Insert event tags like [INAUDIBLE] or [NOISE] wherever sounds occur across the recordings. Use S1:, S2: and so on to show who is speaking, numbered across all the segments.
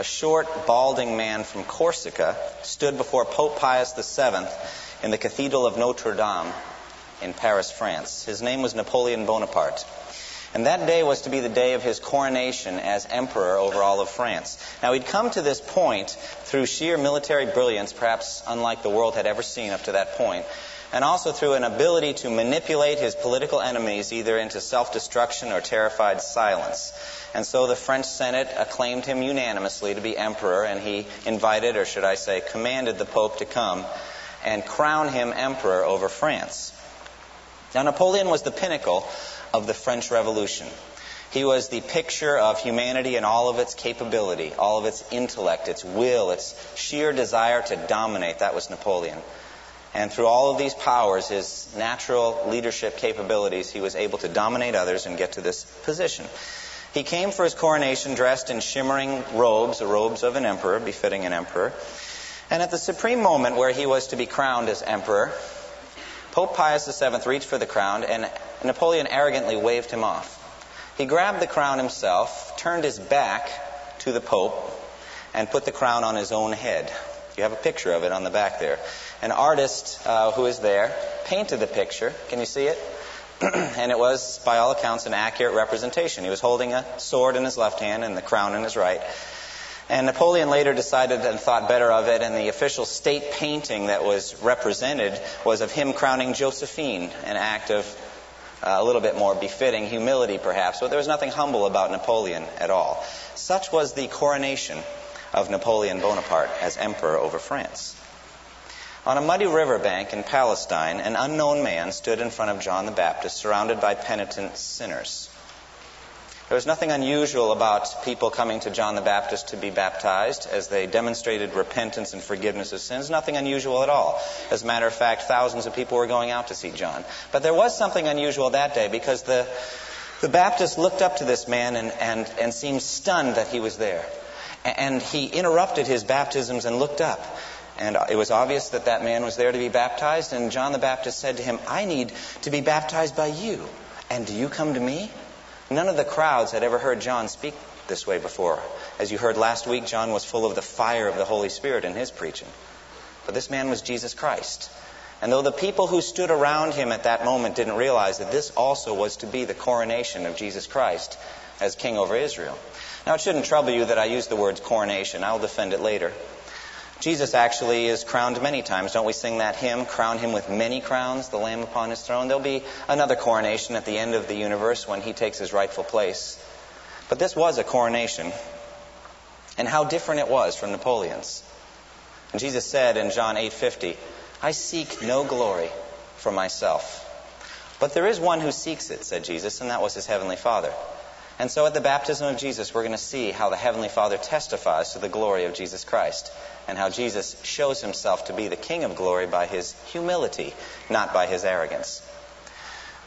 S1: a short, balding man from Corsica stood before Pope Pius VII in the Cathedral of Notre Dame in Paris, France. His name was Napoleon Bonaparte. And that day was to be the day of his coronation as emperor over all of France. Now, he'd come to this point through sheer military brilliance, perhaps unlike the world had ever seen up to that point, and also through an ability to manipulate his political enemies either into self destruction or terrified silence. And so the French Senate acclaimed him unanimously to be emperor, and he invited, or should I say, commanded the Pope to come and crown him emperor over France. Now, Napoleon was the pinnacle of the French Revolution. He was the picture of humanity and all of its capability, all of its intellect, its will, its sheer desire to dominate. That was Napoleon. And through all of these powers, his natural leadership capabilities, he was able to dominate others and get to this position. He came for his coronation dressed in shimmering robes, the robes of an emperor, befitting an emperor. And at the supreme moment where he was to be crowned as emperor, Pope Pius VII reached for the crown, and Napoleon arrogantly waved him off. He grabbed the crown himself, turned his back to the Pope, and put the crown on his own head. You have a picture of it on the back there. An artist uh, who is there painted the picture. Can you see it? [CLEARS THROAT] and it was, by all accounts, an accurate representation. He was holding a sword in his left hand and the crown in his right. And Napoleon later decided and thought better of it, and the official state painting that was represented was of him crowning Josephine, an act of uh, a little bit more befitting humility, perhaps, but there was nothing humble about Napoleon at all. Such was the coronation of Napoleon Bonaparte as emperor over France. On a muddy riverbank in Palestine, an unknown man stood in front of John the Baptist, surrounded by penitent sinners. There was nothing unusual about people coming to John the Baptist to be baptized as they demonstrated repentance and forgiveness of sins. Nothing unusual at all. As a matter of fact, thousands of people were going out to see John. But there was something unusual that day because the, the Baptist looked up to this man and, and, and seemed stunned that he was there. And he interrupted his baptisms and looked up. And it was obvious that that man was there to be baptized. And John the Baptist said to him, I need to be baptized by you. And do you come to me? None of the crowds had ever heard John speak this way before. As you heard last week, John was full of the fire of the Holy Spirit in his preaching. But this man was Jesus Christ. And though the people who stood around him at that moment didn't realize that this also was to be the coronation of Jesus Christ as king over Israel. Now, it shouldn't trouble you that I use the word coronation. I'll defend it later. Jesus actually is crowned many times. Don't we sing that hymn, Crown Him with Many Crowns, the Lamb upon His throne? There'll be another coronation at the end of the universe when He takes His rightful place. But this was a coronation. And how different it was from Napoleon's. And Jesus said in John 8:50, "I seek no glory for myself, but there is one who seeks it," said Jesus, and that was his heavenly Father. And so at the baptism of Jesus, we're going to see how the Heavenly Father testifies to the glory of Jesus Christ and how Jesus shows himself to be the King of glory by his humility, not by his arrogance.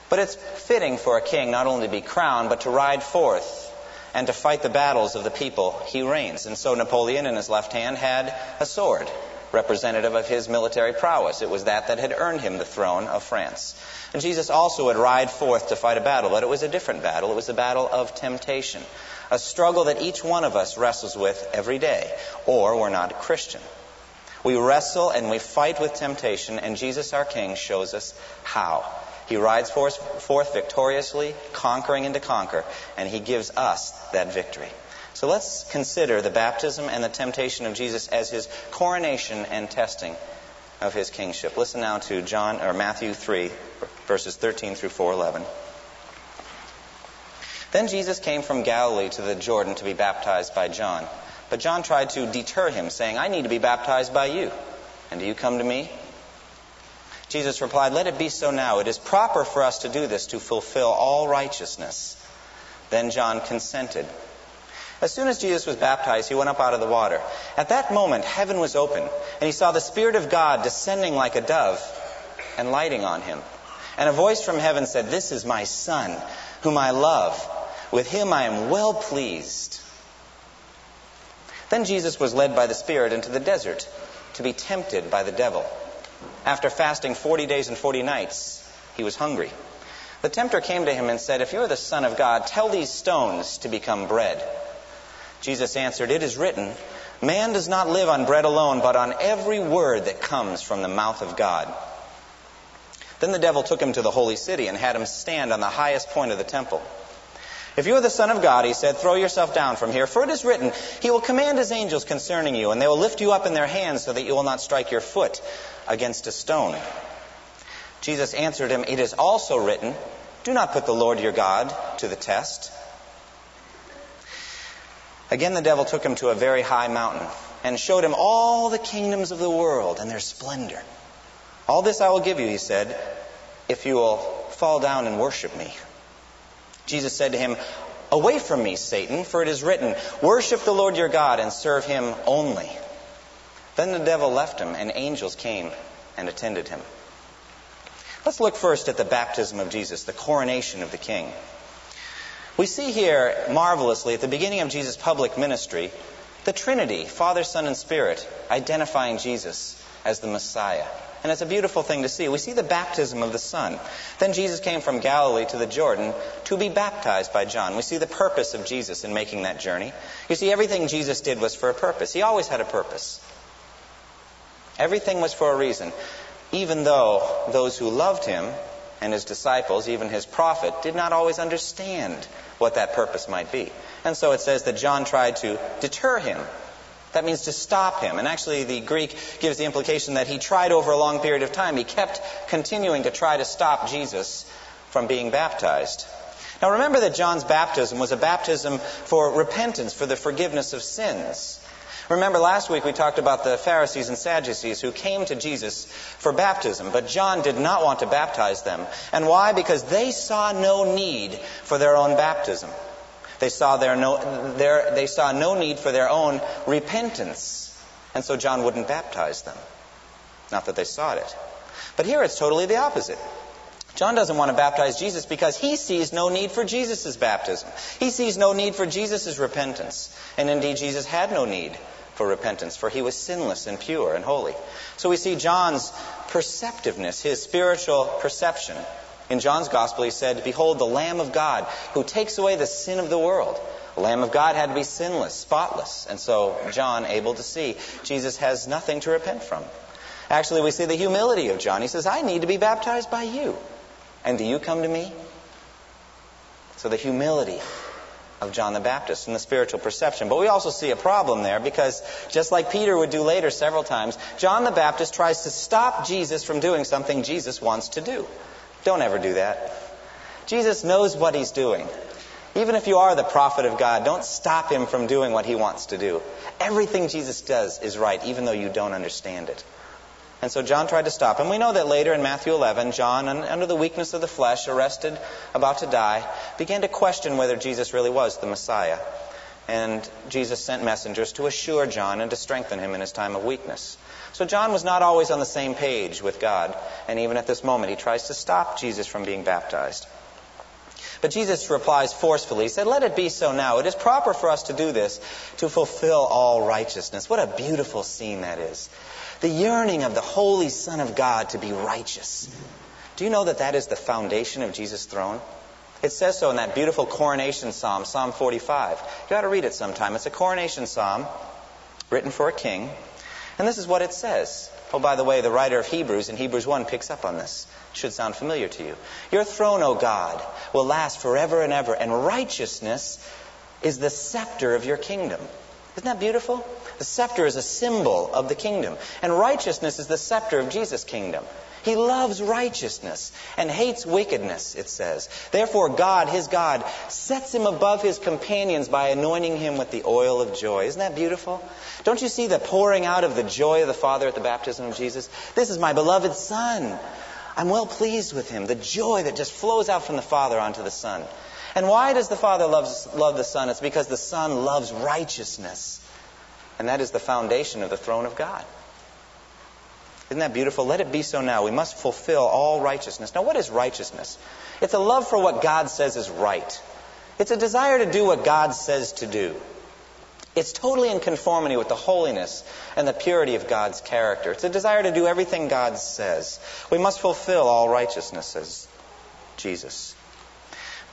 S1: But it's fitting for a king not only to be crowned, but to ride forth and to fight the battles of the people he reigns. And so Napoleon in his left hand had a sword, representative of his military prowess. It was that that had earned him the throne of France. And Jesus also would ride forth to fight a battle, but it was a different battle. It was a battle of temptation, a struggle that each one of us wrestles with every day, or we're not a Christian. We wrestle and we fight with temptation, and Jesus, our King, shows us how. He rides forth, forth victoriously, conquering and to conquer, and he gives us that victory. So let's consider the baptism and the temptation of Jesus as his coronation and testing of his kingship. Listen now to John or Matthew 3 verses 13 through 411. Then Jesus came from Galilee to the Jordan to be baptized by John. But John tried to deter him, saying, I need to be baptized by you. And do you come to me? Jesus replied, Let it be so now. It is proper for us to do this to fulfill all righteousness. Then John consented. As soon as Jesus was baptized, he went up out of the water. At that moment, heaven was open, and he saw the Spirit of God descending like a dove and lighting on him. And a voice from heaven said, This is my Son, whom I love. With him I am well pleased. Then Jesus was led by the Spirit into the desert to be tempted by the devil. After fasting 40 days and 40 nights, he was hungry. The tempter came to him and said, If you are the Son of God, tell these stones to become bread. Jesus answered, It is written, Man does not live on bread alone, but on every word that comes from the mouth of God. Then the devil took him to the holy city and had him stand on the highest point of the temple. If you are the Son of God, he said, throw yourself down from here, for it is written, He will command His angels concerning you, and they will lift you up in their hands so that you will not strike your foot against a stone. Jesus answered him, It is also written, Do not put the Lord your God to the test. Again, the devil took him to a very high mountain and showed him all the kingdoms of the world and their splendor. All this I will give you, he said, if you will fall down and worship me. Jesus said to him, Away from me, Satan, for it is written, Worship the Lord your God and serve him only. Then the devil left him, and angels came and attended him. Let's look first at the baptism of Jesus, the coronation of the king. We see here marvelously at the beginning of Jesus' public ministry the Trinity, Father, Son, and Spirit, identifying Jesus as the Messiah. And it's a beautiful thing to see. We see the baptism of the Son. Then Jesus came from Galilee to the Jordan to be baptized by John. We see the purpose of Jesus in making that journey. You see, everything Jesus did was for a purpose. He always had a purpose. Everything was for a reason. Even though those who loved him and his disciples, even his prophet, did not always understand what that purpose might be. And so it says that John tried to deter him. That means to stop him. And actually, the Greek gives the implication that he tried over a long period of time. He kept continuing to try to stop Jesus from being baptized. Now remember that John's baptism was a baptism for repentance, for the forgiveness of sins. Remember last week we talked about the Pharisees and Sadducees who came to Jesus for baptism, but John did not want to baptize them. And why? Because they saw no need for their own baptism. They saw, their no, their, they saw no need for their own repentance. And so John wouldn't baptize them. Not that they sought it. But here it's totally the opposite. John doesn't want to baptize Jesus because he sees no need for Jesus' baptism. He sees no need for Jesus' repentance. And indeed, Jesus had no need for repentance, for he was sinless and pure and holy. So we see John's perceptiveness, his spiritual perception. In John's gospel, he said, Behold, the Lamb of God who takes away the sin of the world. The Lamb of God had to be sinless, spotless. And so John, able to see, Jesus has nothing to repent from. Actually, we see the humility of John. He says, I need to be baptized by you. And do you come to me? So the humility of John the Baptist and the spiritual perception. But we also see a problem there because just like Peter would do later several times, John the Baptist tries to stop Jesus from doing something Jesus wants to do. Don't ever do that. Jesus knows what he's doing. Even if you are the prophet of God, don't stop him from doing what he wants to do. Everything Jesus does is right, even though you don't understand it. And so John tried to stop him. We know that later in Matthew 11, John, under the weakness of the flesh, arrested, about to die, began to question whether Jesus really was the Messiah. And Jesus sent messengers to assure John and to strengthen him in his time of weakness. So John was not always on the same page with God. And even at this moment, he tries to stop Jesus from being baptized. But Jesus replies forcefully. He said, Let it be so now. It is proper for us to do this to fulfill all righteousness. What a beautiful scene that is the yearning of the Holy Son of God to be righteous. Do you know that that is the foundation of Jesus' throne? It says so in that beautiful coronation psalm, Psalm 45. You ought to read it sometime. It's a coronation psalm written for a king. And this is what it says. Oh, by the way, the writer of Hebrews in Hebrews 1 picks up on this. It should sound familiar to you. Your throne, O God, will last forever and ever, and righteousness is the scepter of your kingdom. Isn't that beautiful? The scepter is a symbol of the kingdom. And righteousness is the scepter of Jesus' kingdom. He loves righteousness and hates wickedness, it says. Therefore, God, his God, sets him above his companions by anointing him with the oil of joy. Isn't that beautiful? Don't you see the pouring out of the joy of the Father at the baptism of Jesus? This is my beloved Son. I'm well pleased with him. The joy that just flows out from the Father onto the Son. And why does the Father love, love the Son? It's because the Son loves righteousness. And that is the foundation of the throne of God. Isn't that beautiful? Let it be so now. We must fulfill all righteousness. Now, what is righteousness? It's a love for what God says is right. It's a desire to do what God says to do. It's totally in conformity with the holiness and the purity of God's character. It's a desire to do everything God says. We must fulfill all righteousness, says Jesus.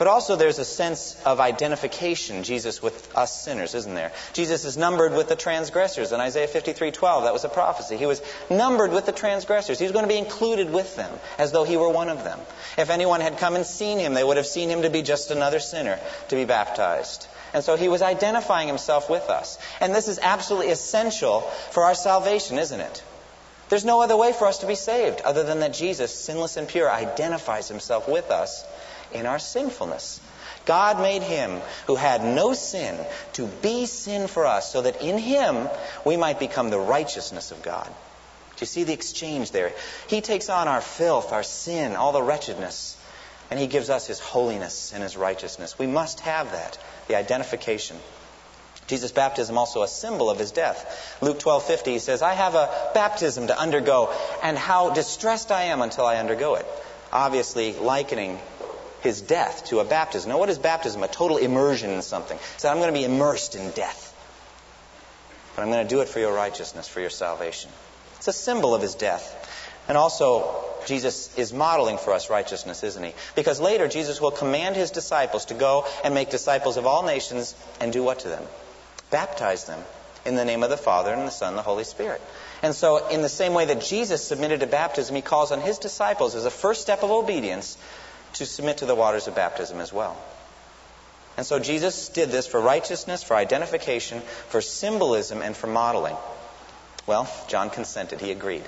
S1: But also there's a sense of identification, Jesus, with us sinners, isn't there? Jesus is numbered with the transgressors. In Isaiah 53:12, that was a prophecy. He was numbered with the transgressors. He was going to be included with them, as though he were one of them. If anyone had come and seen him, they would have seen him to be just another sinner to be baptized. And so he was identifying himself with us. And this is absolutely essential for our salvation, isn't it? There's no other way for us to be saved other than that Jesus, sinless and pure, identifies himself with us in our sinfulness. God made him who had no sin to be sin for us so that in him we might become the righteousness of God. Do you see the exchange there? He takes on our filth, our sin, all the wretchedness, and he gives us his holiness and his righteousness. We must have that, the identification. Jesus' baptism also a symbol of his death. Luke 12:50 he says, "I have a baptism to undergo, and how distressed I am until I undergo it." Obviously likening his death to a baptism. Now, what is baptism? A total immersion in something. Said, I'm going to be immersed in death. But I'm going to do it for your righteousness, for your salvation. It's a symbol of his death. And also, Jesus is modeling for us righteousness, isn't he? Because later, Jesus will command his disciples to go and make disciples of all nations and do what to them? Baptize them in the name of the Father and the Son and the Holy Spirit. And so, in the same way that Jesus submitted to baptism, he calls on his disciples as a first step of obedience to submit to the waters of baptism as well. And so Jesus did this for righteousness, for identification, for symbolism, and for modeling. Well, John consented. He agreed.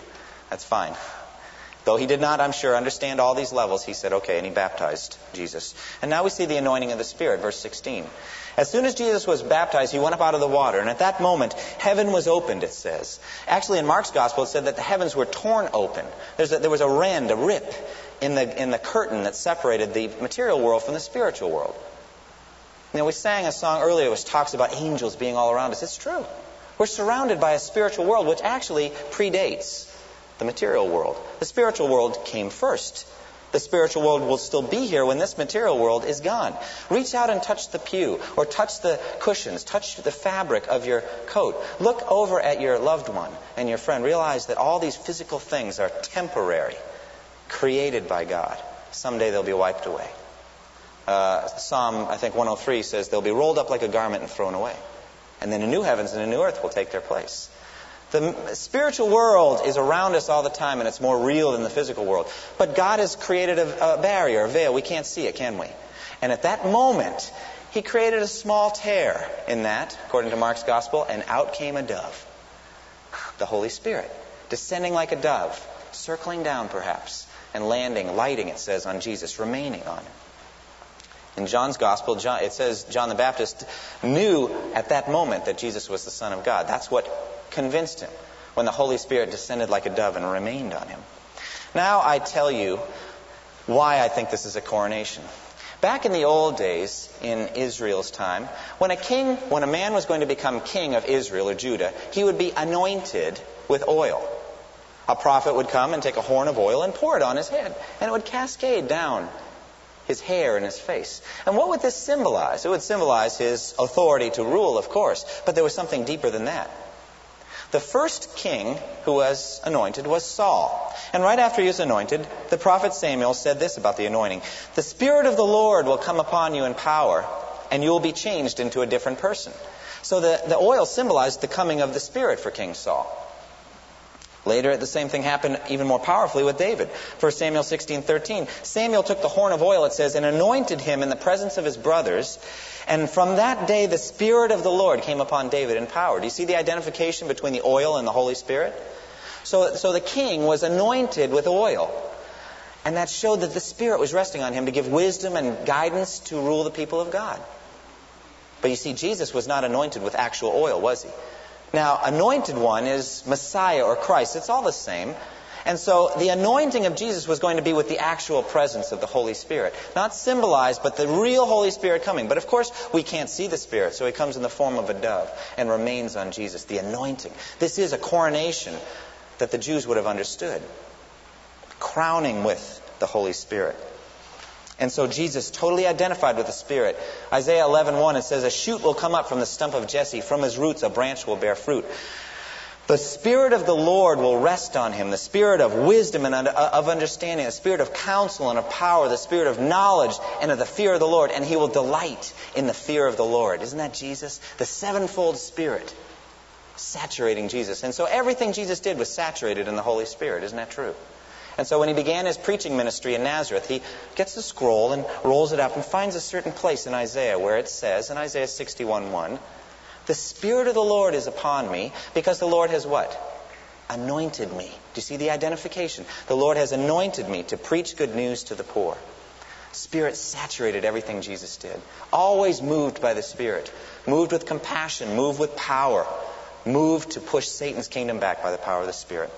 S1: That's fine. Though he did not, I'm sure, understand all these levels, he said, okay, and he baptized Jesus. And now we see the anointing of the Spirit, verse 16. As soon as Jesus was baptized, he went up out of the water, and at that moment, heaven was opened, it says. Actually, in Mark's gospel, it said that the heavens were torn open. A, there was a rend, a rip, in the, in the curtain that separated the material world from the spiritual world. Know, we sang a song earlier which talks about angels being all around us. It's true. We're surrounded by a spiritual world which actually predates the material world. The spiritual world came first. The spiritual world will still be here when this material world is gone. Reach out and touch the pew, or touch the cushions, touch the fabric of your coat. Look over at your loved one and your friend. Realize that all these physical things are temporary created by God. Someday they'll be wiped away. Uh, Psalm, I think 103 says they'll be rolled up like a garment and thrown away. And then a new heavens and a new earth will take their place. The spiritual world is around us all the time and it's more real than the physical world. But God has created a, a barrier, a veil. We can't see it, can we? And at that moment, He created a small tear in that, according to Mark's gospel, and out came a dove. The Holy Spirit, descending like a dove, circling down perhaps and landing, lighting, it says, on Jesus, remaining on him. In John's Gospel, John, it says John the Baptist knew at that moment that Jesus was the Son of God. That's what convinced him when the Holy Spirit descended like a dove and remained on him. Now I tell you why I think this is a coronation. Back in the old days, in Israel's time, when a king, when a man was going to become king of Israel or Judah, he would be anointed with oil. A prophet would come and take a horn of oil and pour it on his head, and it would cascade down his hair and his face. And what would this symbolize? It would symbolize his authority to rule, of course, but there was something deeper than that. The first king who was anointed was Saul. And right after he was anointed, the prophet Samuel said this about the anointing The Spirit of the Lord will come upon you in power, and you will be changed into a different person. So the, the oil symbolized the coming of the Spirit for King Saul. Later, the same thing happened even more powerfully with David. 1 Samuel 16:13. Samuel took the horn of oil, it says, and anointed him in the presence of his brothers. And from that day, the Spirit of the Lord came upon David in power. Do you see the identification between the oil and the Holy Spirit? So, so the king was anointed with oil. And that showed that the Spirit was resting on him to give wisdom and guidance to rule the people of God. But you see, Jesus was not anointed with actual oil, was he? Now, anointed one is Messiah or Christ. It's all the same. And so the anointing of Jesus was going to be with the actual presence of the Holy Spirit. Not symbolized, but the real Holy Spirit coming. But of course, we can't see the Spirit, so he comes in the form of a dove and remains on Jesus. The anointing. This is a coronation that the Jews would have understood. Crowning with the Holy Spirit. And so Jesus totally identified with the Spirit. Isaiah 11:1 it says, "A shoot will come up from the stump of Jesse; from his roots a branch will bear fruit." The Spirit of the Lord will rest on him, the Spirit of wisdom and of understanding, the Spirit of counsel and of power, the Spirit of knowledge and of the fear of the Lord, and he will delight in the fear of the Lord. Isn't that Jesus? The sevenfold Spirit saturating Jesus. And so everything Jesus did was saturated in the Holy Spirit. Isn't that true? And so when he began his preaching ministry in Nazareth, he gets the scroll and rolls it up and finds a certain place in Isaiah where it says, in Isaiah 61:1, the Spirit of the Lord is upon me because the Lord has what? Anointed me. Do you see the identification? The Lord has anointed me to preach good news to the poor. Spirit saturated everything Jesus did. Always moved by the Spirit. Moved with compassion. Moved with power. Moved to push Satan's kingdom back by the power of the Spirit.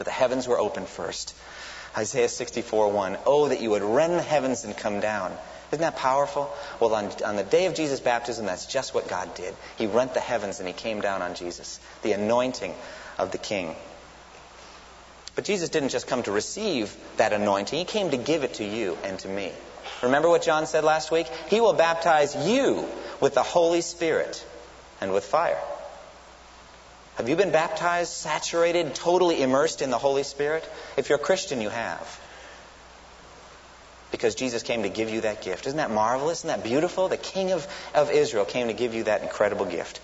S1: But the heavens were opened first. Isaiah 64:1. Oh, that you would rend the heavens and come down. Isn't that powerful? Well, on, on the day of Jesus' baptism, that's just what God did. He rent the heavens and he came down on Jesus, the anointing of the King. But Jesus didn't just come to receive that anointing, he came to give it to you and to me. Remember what John said last week? He will baptize you with the Holy Spirit and with fire. Have you been baptized, saturated, totally immersed in the Holy Spirit? If you're a Christian, you have because Jesus came to give you that gift. Isn't that marvelous? Isn't that beautiful? The King of, of Israel came to give you that incredible gift.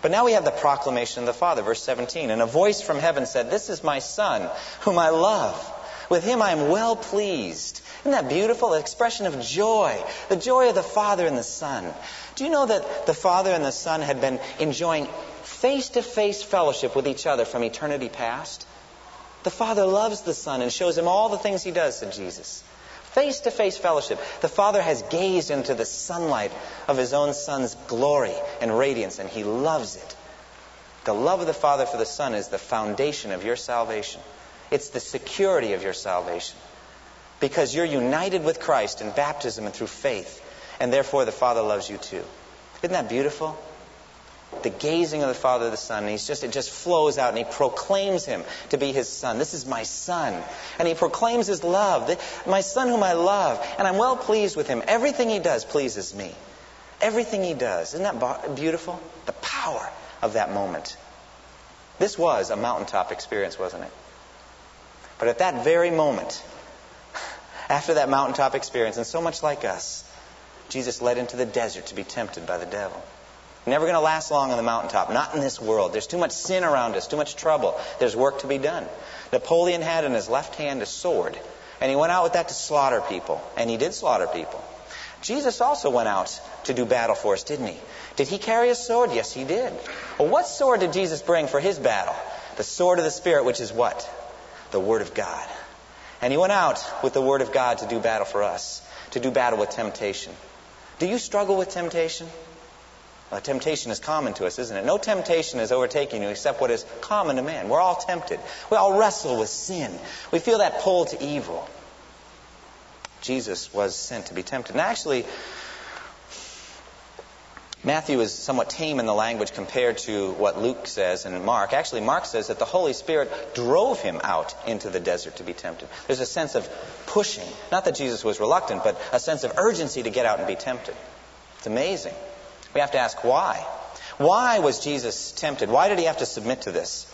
S1: But now we have the proclamation of the Father, verse 17. And a voice from heaven said, This is my Son, whom I love. With him I am well pleased. Isn't that beautiful? The expression of joy. The joy of the Father and the Son. Do you know that the Father and the Son had been enjoying face to face fellowship with each other from eternity past? The Father loves the Son and shows him all the things he does, said Jesus. Face to face fellowship. The Father has gazed into the sunlight of His own Son's glory and radiance, and He loves it. The love of the Father for the Son is the foundation of your salvation. It's the security of your salvation. Because you're united with Christ in baptism and through faith, and therefore the Father loves you too. Isn't that beautiful? The gazing of the Father of the Son. And he's just, it just flows out and he proclaims him to be his son. This is my son. And he proclaims his love. My son whom I love. And I'm well pleased with him. Everything he does pleases me. Everything he does. Isn't that beautiful? The power of that moment. This was a mountaintop experience, wasn't it? But at that very moment, [LAUGHS] after that mountaintop experience, and so much like us, Jesus led into the desert to be tempted by the devil. Never going to last long on the mountaintop. Not in this world. There's too much sin around us, too much trouble. There's work to be done. Napoleon had in his left hand a sword, and he went out with that to slaughter people, and he did slaughter people. Jesus also went out to do battle for us, didn't he? Did he carry a sword? Yes, he did. Well, what sword did Jesus bring for his battle? The sword of the Spirit, which is what? The Word of God. And he went out with the Word of God to do battle for us, to do battle with temptation. Do you struggle with temptation? Uh, temptation is common to us, isn't it? No temptation is overtaking you except what is common to man. We're all tempted. We all wrestle with sin. We feel that pull to evil. Jesus was sent to be tempted. And actually, Matthew is somewhat tame in the language compared to what Luke says and Mark. Actually, Mark says that the Holy Spirit drove him out into the desert to be tempted. There's a sense of pushing. Not that Jesus was reluctant, but a sense of urgency to get out and be tempted. It's amazing. We have to ask why. Why was Jesus tempted? Why did he have to submit to this?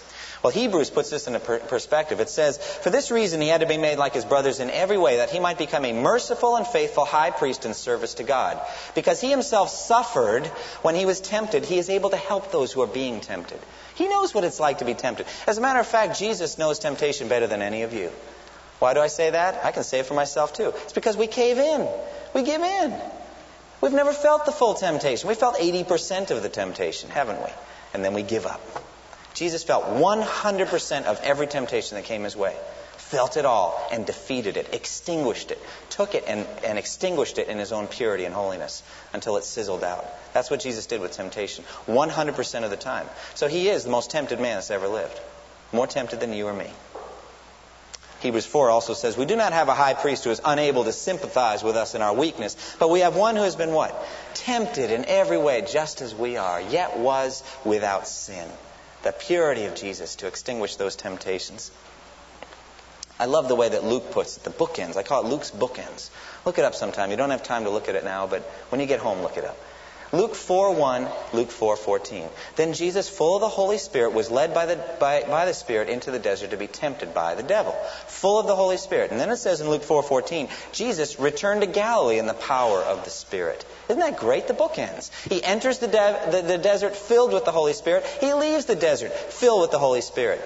S1: Well, Hebrews puts this in a per- perspective. It says, For this reason he had to be made like his brothers in every way, that he might become a merciful and faithful high priest in service to God. Because he himself suffered when he was tempted, he is able to help those who are being tempted. He knows what it's like to be tempted. As a matter of fact, Jesus knows temptation better than any of you. Why do I say that? I can say it for myself too. It's because we cave in. We give in. We've never felt the full temptation. We felt 80% of the temptation, haven't we? And then we give up. Jesus felt 100% of every temptation that came his way. Felt it all and defeated it, extinguished it, took it and, and extinguished it in his own purity and holiness until it sizzled out. That's what Jesus did with temptation, 100% of the time. So he is the most tempted man that's ever lived. More tempted than you or me. Hebrews 4 also says, We do not have a high priest who is unable to sympathize with us in our weakness, but we have one who has been what? Tempted in every way, just as we are, yet was without sin. The purity of Jesus to extinguish those temptations. I love the way that Luke puts it, the bookends. I call it Luke's bookends. Look it up sometime. You don't have time to look at it now, but when you get home, look it up. Luke 4:1, Luke 4:14. Then Jesus, full of the Holy Spirit, was led by the by, by the Spirit into the desert to be tempted by the devil. Full of the Holy Spirit. And then it says in Luke 4:14, Jesus returned to Galilee in the power of the Spirit. Isn't that great? The book ends. He enters the, de- the, the desert filled with the Holy Spirit. He leaves the desert filled with the Holy Spirit.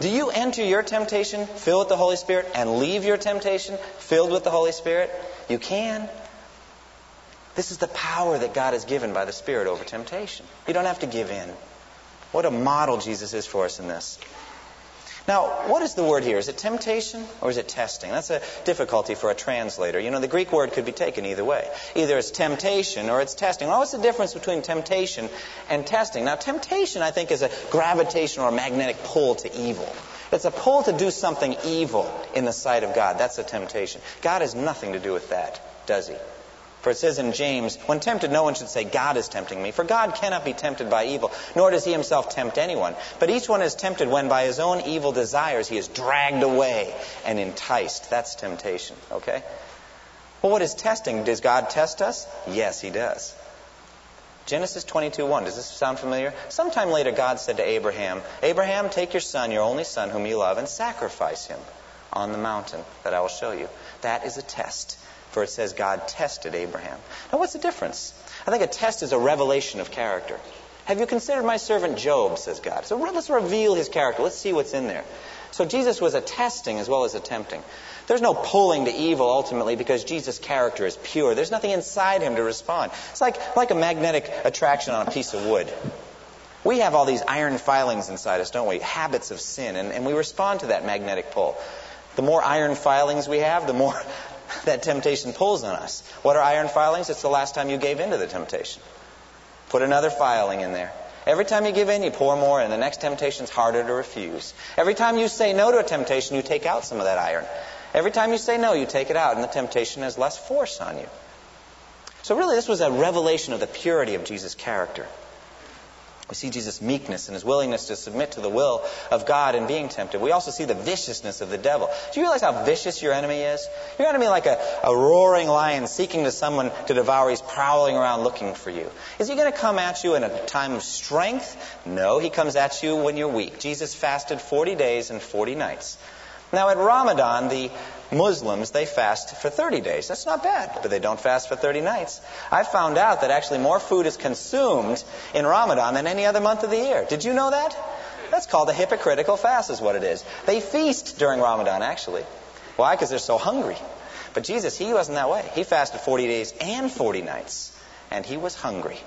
S1: Do you enter your temptation filled with the Holy Spirit and leave your temptation filled with the Holy Spirit? You can. This is the power that God has given by the Spirit over temptation. You don't have to give in. What a model Jesus is for us in this. Now, what is the word here? Is it temptation or is it testing? That's a difficulty for a translator. You know, the Greek word could be taken either way. Either it's temptation or it's testing. Well, what's the difference between temptation and testing? Now, temptation, I think, is a gravitational or magnetic pull to evil. It's a pull to do something evil in the sight of God. That's a temptation. God has nothing to do with that, does he? For it says in James, when tempted, no one should say, God is tempting me. For God cannot be tempted by evil, nor does he himself tempt anyone. But each one is tempted when by his own evil desires he is dragged away and enticed. That's temptation, okay? Well, what is testing? Does God test us? Yes, he does. Genesis 22:1. Does this sound familiar? Sometime later, God said to Abraham, Abraham, take your son, your only son, whom you love, and sacrifice him on the mountain that I will show you. That is a test for it says God tested Abraham. Now, what's the difference? I think a test is a revelation of character. Have you considered my servant Job, says God. So let's reveal his character. Let's see what's in there. So Jesus was a testing as well as a tempting. There's no pulling to evil ultimately because Jesus' character is pure. There's nothing inside him to respond. It's like, like a magnetic attraction on a piece of wood. We have all these iron filings inside us, don't we? Habits of sin, and, and we respond to that magnetic pull. The more iron filings we have, the more that temptation pulls on us. What are iron filings? It's the last time you gave in to the temptation. Put another filing in there. Every time you give in, you pour more, and the next temptation is harder to refuse. Every time you say no to a temptation, you take out some of that iron. Every time you say no, you take it out, and the temptation has less force on you. So, really, this was a revelation of the purity of Jesus' character. We see Jesus' meekness and his willingness to submit to the will of God in being tempted. We also see the viciousness of the devil. Do you realize how vicious your enemy is? Your enemy, like a, a roaring lion seeking to someone to devour, he's prowling around looking for you. Is he going to come at you in a time of strength? No, he comes at you when you're weak. Jesus fasted 40 days and 40 nights. Now, at Ramadan, the Muslims, they fast for 30 days. That's not bad, but they don't fast for 30 nights. I found out that actually more food is consumed in Ramadan than any other month of the year. Did you know that? That's called a hypocritical fast, is what it is. They feast during Ramadan, actually. Why? Because they're so hungry. But Jesus, he wasn't that way. He fasted 40 days and 40 nights, and he was hungry.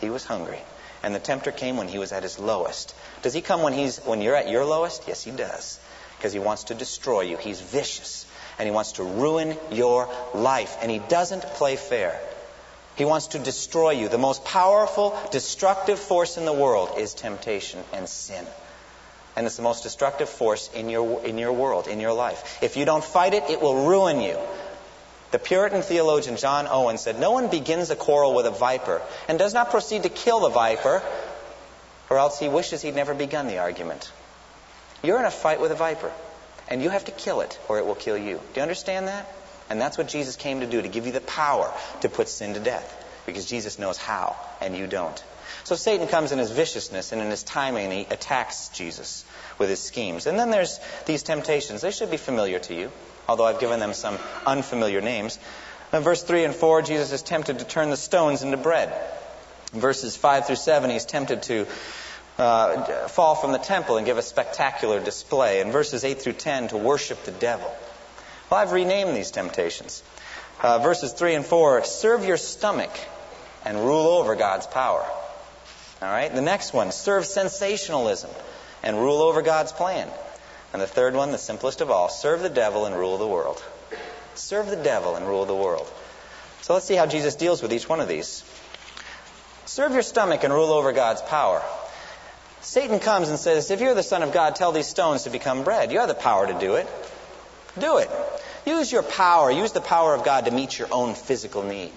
S1: He was hungry. And the tempter came when he was at his lowest. Does he come when he's when you're at your lowest? Yes, he does because he wants to destroy you. He's vicious and he wants to ruin your life and he doesn't play fair. He wants to destroy you. The most powerful destructive force in the world is temptation and sin. And it's the most destructive force in your, in your world, in your life. If you don't fight it, it will ruin you. The Puritan theologian John Owen said, No one begins a quarrel with a viper and does not proceed to kill the viper, or else he wishes he'd never begun the argument. You're in a fight with a viper, and you have to kill it, or it will kill you. Do you understand that? And that's what Jesus came to do, to give you the power to put sin to death. Because Jesus knows how, and you don't. So Satan comes in his viciousness and in his timing, and he attacks Jesus with his schemes. And then there's these temptations. They should be familiar to you, although I've given them some unfamiliar names. In verse 3 and 4, Jesus is tempted to turn the stones into bread. In verses 5 through 7, he's tempted to uh, fall from the temple and give a spectacular display. In verses 8 through 10, to worship the devil. Well, I've renamed these temptations. Uh, verses 3 and 4 serve your stomach and rule over God's power. All right? The next one serve sensationalism and rule over God's plan. And the third one, the simplest of all serve the devil and rule the world. Serve the devil and rule the world. So let's see how Jesus deals with each one of these. Serve your stomach and rule over God's power. Satan comes and says, If you're the Son of God, tell these stones to become bread. You have the power to do it. Do it. Use your power. Use the power of God to meet your own physical need.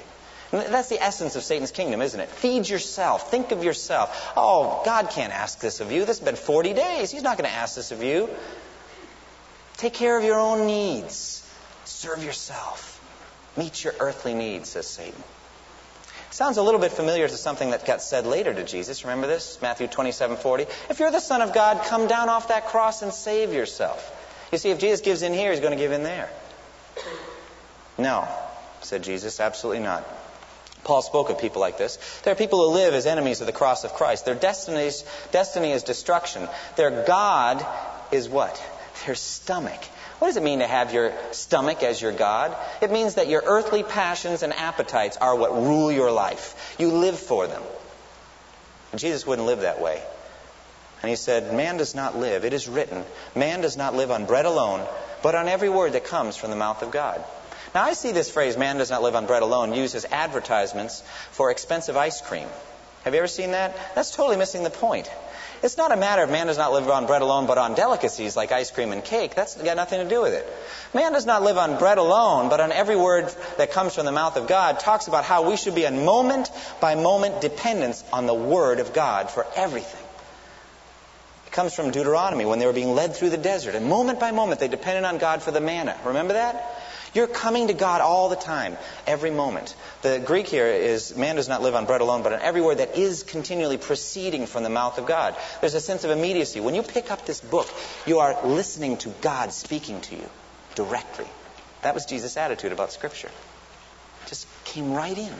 S1: And that's the essence of Satan's kingdom, isn't it? Feed yourself. Think of yourself. Oh, God can't ask this of you. This has been 40 days. He's not going to ask this of you. Take care of your own needs. Serve yourself. Meet your earthly needs, says Satan. Sounds a little bit familiar to something that got said later to Jesus. Remember this? Matthew 27 40. If you're the Son of God, come down off that cross and save yourself. You see, if Jesus gives in here, he's going to give in there. No, said Jesus, absolutely not. Paul spoke of people like this. There are people who live as enemies of the cross of Christ. Their destiny is destruction. Their God is what? Their stomach. What does it mean to have your stomach as your God? It means that your earthly passions and appetites are what rule your life. You live for them. And Jesus wouldn't live that way. And he said, Man does not live, it is written, man does not live on bread alone, but on every word that comes from the mouth of God. Now, I see this phrase, man does not live on bread alone, used as advertisements for expensive ice cream. Have you ever seen that? That's totally missing the point. It's not a matter of man does not live on bread alone, but on delicacies like ice cream and cake. That's got nothing to do with it. Man does not live on bread alone, but on every word that comes from the mouth of God talks about how we should be in moment by moment dependence on the word of God for everything. It comes from Deuteronomy when they were being led through the desert. And moment by moment, they depended on God for the manna. Remember that? You're coming to God all the time, every moment. The Greek here is man does not live on bread alone, but on every word that is continually proceeding from the mouth of God. There's a sense of immediacy. When you pick up this book, you are listening to God speaking to you directly. That was Jesus' attitude about Scripture. Just came right in.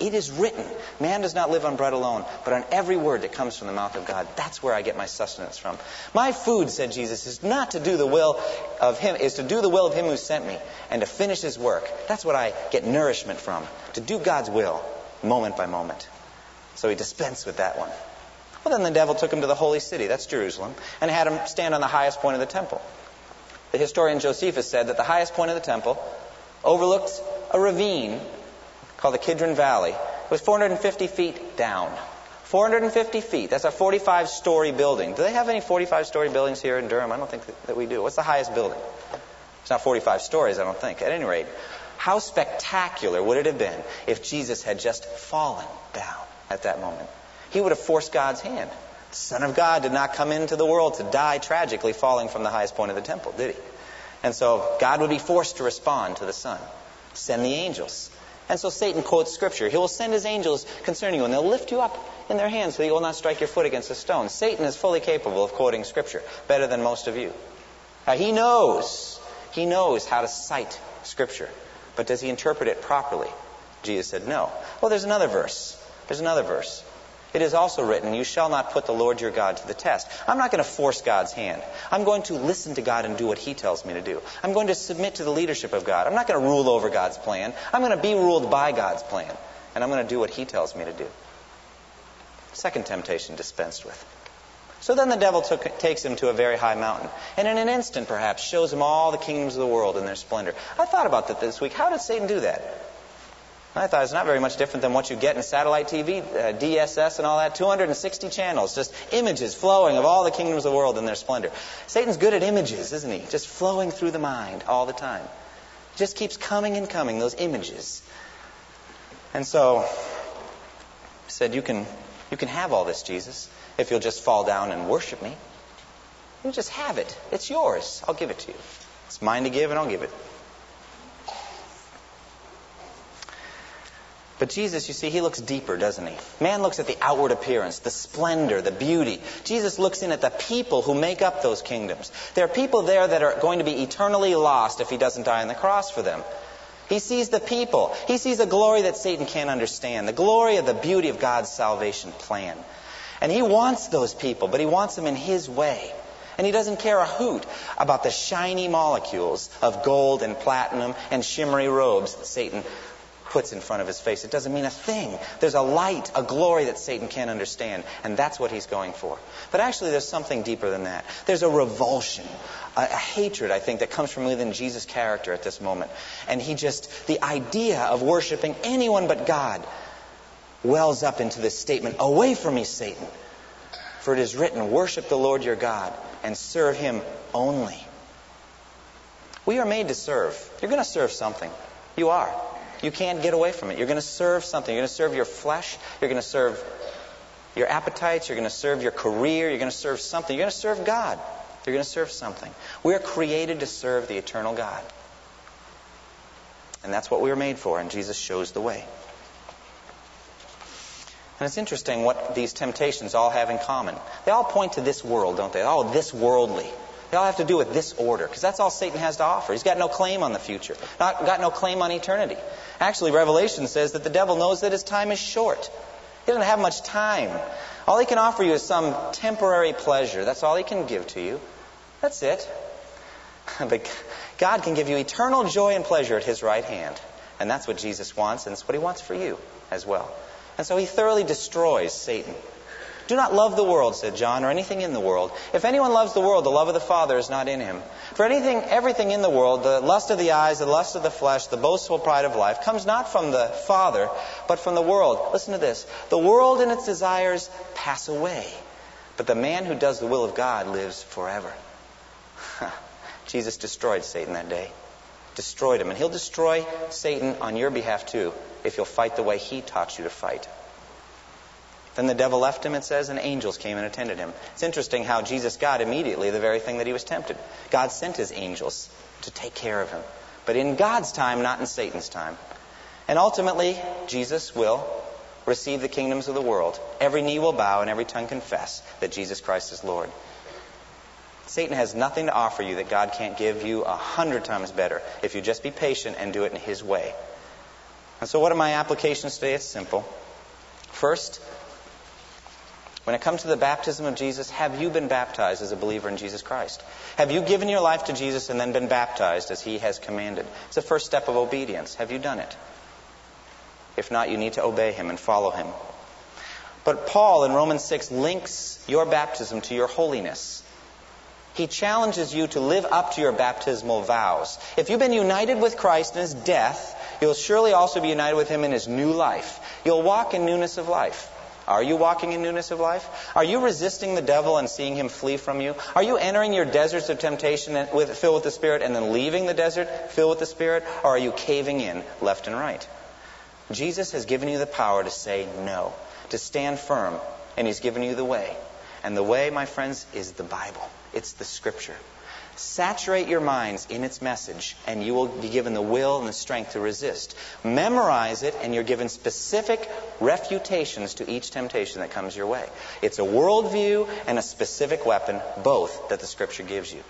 S1: It is written, man does not live on bread alone, but on every word that comes from the mouth of God. That's where I get my sustenance from. My food, said Jesus, is not to do the will of him, is to do the will of him who sent me and to finish his work. That's what I get nourishment from, to do God's will moment by moment. So he dispensed with that one. Well, then the devil took him to the holy city, that's Jerusalem, and had him stand on the highest point of the temple. The historian Josephus said that the highest point of the temple overlooked a ravine called the Kidron Valley. It was 450 feet down. 450 feet. That's a 45 story building. Do they have any 45 story buildings here in Durham? I don't think that we do. What's the highest building? It's not 45 stories, I don't think. At any rate, how spectacular would it have been if Jesus had just fallen down at that moment? He would have forced God's hand. The Son of God did not come into the world to die tragically falling from the highest point of the temple, did he? And so God would be forced to respond to the Son. Send the angels. And so Satan quotes Scripture. He will send his angels concerning you, and they'll lift you up in their hands so that you will not strike your foot against a stone. Satan is fully capable of quoting Scripture, better than most of you. Now, he knows, he knows how to cite Scripture, but does he interpret it properly? Jesus said no. Well, there's another verse. There's another verse. It is also written, You shall not put the Lord your God to the test. I'm not going to force God's hand. I'm going to listen to God and do what He tells me to do. I'm going to submit to the leadership of God. I'm not going to rule over God's plan. I'm going to be ruled by God's plan. And I'm going to do what He tells me to do. Second temptation dispensed with. So then the devil took, takes him to a very high mountain, and in an instant, perhaps, shows him all the kingdoms of the world in their splendor. I thought about that this week. How did Satan do that? I thought it's not very much different than what you get in satellite TV, uh, DSS and all that. 260 channels, just images flowing of all the kingdoms of the world in their splendor. Satan's good at images, isn't he? Just flowing through the mind all the time. Just keeps coming and coming, those images. And so, he said, you can, you can have all this, Jesus, if you'll just fall down and worship me. You just have it. It's yours. I'll give it to you. It's mine to give, and I'll give it. But Jesus, you see, he looks deeper, doesn't he? Man looks at the outward appearance, the splendor, the beauty. Jesus looks in at the people who make up those kingdoms. There are people there that are going to be eternally lost if he doesn't die on the cross for them. He sees the people. He sees a glory that Satan can't understand, the glory of the beauty of God's salvation plan. And he wants those people, but he wants them in his way. And he doesn't care a hoot about the shiny molecules of gold and platinum and shimmery robes that Satan puts in front of his face. It doesn't mean a thing. There's a light, a glory that Satan can't understand, and that's what he's going for. But actually, there's something deeper than that. There's a revulsion, a, a hatred, I think, that comes from within Jesus' character at this moment. And he just, the idea of worshiping anyone but God wells up into this statement Away from me, Satan. For it is written, Worship the Lord your God and serve him only. We are made to serve. You're going to serve something. You are. You can't get away from it. You're going to serve something. You're going to serve your flesh. You're going to serve your appetites. You're going to serve your career. You're going to serve something. You're going to serve God. You're going to serve something. We are created to serve the eternal God. And that's what we were made for, and Jesus shows the way. And it's interesting what these temptations all have in common. They all point to this world, don't they? Oh, this worldly. They all have to do with this order, because that's all Satan has to offer. He's got no claim on the future, not got no claim on eternity. Actually, Revelation says that the devil knows that his time is short. He doesn't have much time. All he can offer you is some temporary pleasure. That's all he can give to you. That's it. [LAUGHS] But God can give you eternal joy and pleasure at his right hand. And that's what Jesus wants, and it's what he wants for you as well. And so he thoroughly destroys Satan. Do not love the world, said John, or anything in the world. If anyone loves the world, the love of the Father is not in him. For anything, everything in the world, the lust of the eyes, the lust of the flesh, the boastful pride of life, comes not from the Father, but from the world. Listen to this. The world and its desires pass away, but the man who does the will of God lives forever. [LAUGHS] Jesus destroyed Satan that day. Destroyed him. And he'll destroy Satan on your behalf too if you'll fight the way he taught you to fight. Then the devil left him, it says, and angels came and attended him. It's interesting how Jesus got immediately the very thing that he was tempted. God sent his angels to take care of him. But in God's time, not in Satan's time. And ultimately, Jesus will receive the kingdoms of the world. Every knee will bow and every tongue confess that Jesus Christ is Lord. Satan has nothing to offer you that God can't give you a hundred times better if you just be patient and do it in His way. And so, what are my applications today? It's simple. First, when it comes to the baptism of Jesus, have you been baptized as a believer in Jesus Christ? Have you given your life to Jesus and then been baptized as He has commanded? It's the first step of obedience. Have you done it? If not, you need to obey Him and follow Him. But Paul in Romans 6 links your baptism to your holiness. He challenges you to live up to your baptismal vows. If you've been united with Christ in His death, you'll surely also be united with Him in His new life. You'll walk in newness of life. Are you walking in newness of life? Are you resisting the devil and seeing him flee from you? Are you entering your deserts of temptation with, filled with the Spirit and then leaving the desert filled with the Spirit? Or are you caving in left and right? Jesus has given you the power to say no, to stand firm, and he's given you the way. And the way, my friends, is the Bible. It's the Scripture. Saturate your minds in its message, and you will be given the will and the strength to resist. Memorize it, and you're given specific refutations to each temptation that comes your way. It's a worldview and a specific weapon, both that the Scripture gives you.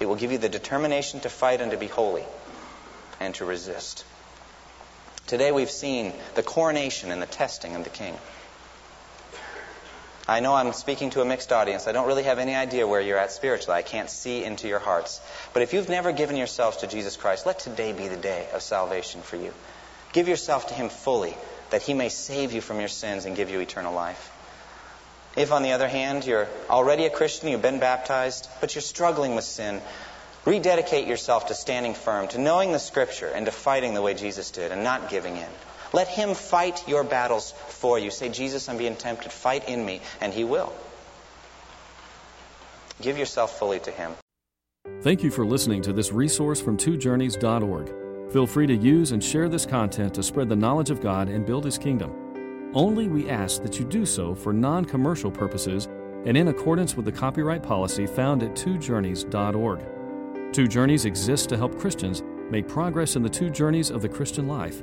S1: It will give you the determination to fight and to be holy and to resist. Today we've seen the coronation and the testing of the king. I know I'm speaking to a mixed audience. I don't really have any idea where you're at spiritually. I can't see into your hearts. But if you've never given yourselves to Jesus Christ, let today be the day of salvation for you. Give yourself to Him fully, that He may save you from your sins and give you eternal life. If, on the other hand, you're already a Christian, you've been baptized, but you're struggling with sin, rededicate yourself to standing firm, to knowing the Scripture, and to fighting the way Jesus did, and not giving in. Let Him fight your battles for you. Say, Jesus, I'm being tempted. Fight in me, and He will. Give yourself fully to Him.
S2: Thank you for listening to this resource from twojourneys.org. Feel free to use and share this content to spread the knowledge of God and build His kingdom. Only we ask that you do so for non commercial purposes and in accordance with the copyright policy found at twojourneys.org. Two Journeys exists to help Christians make progress in the two journeys of the Christian life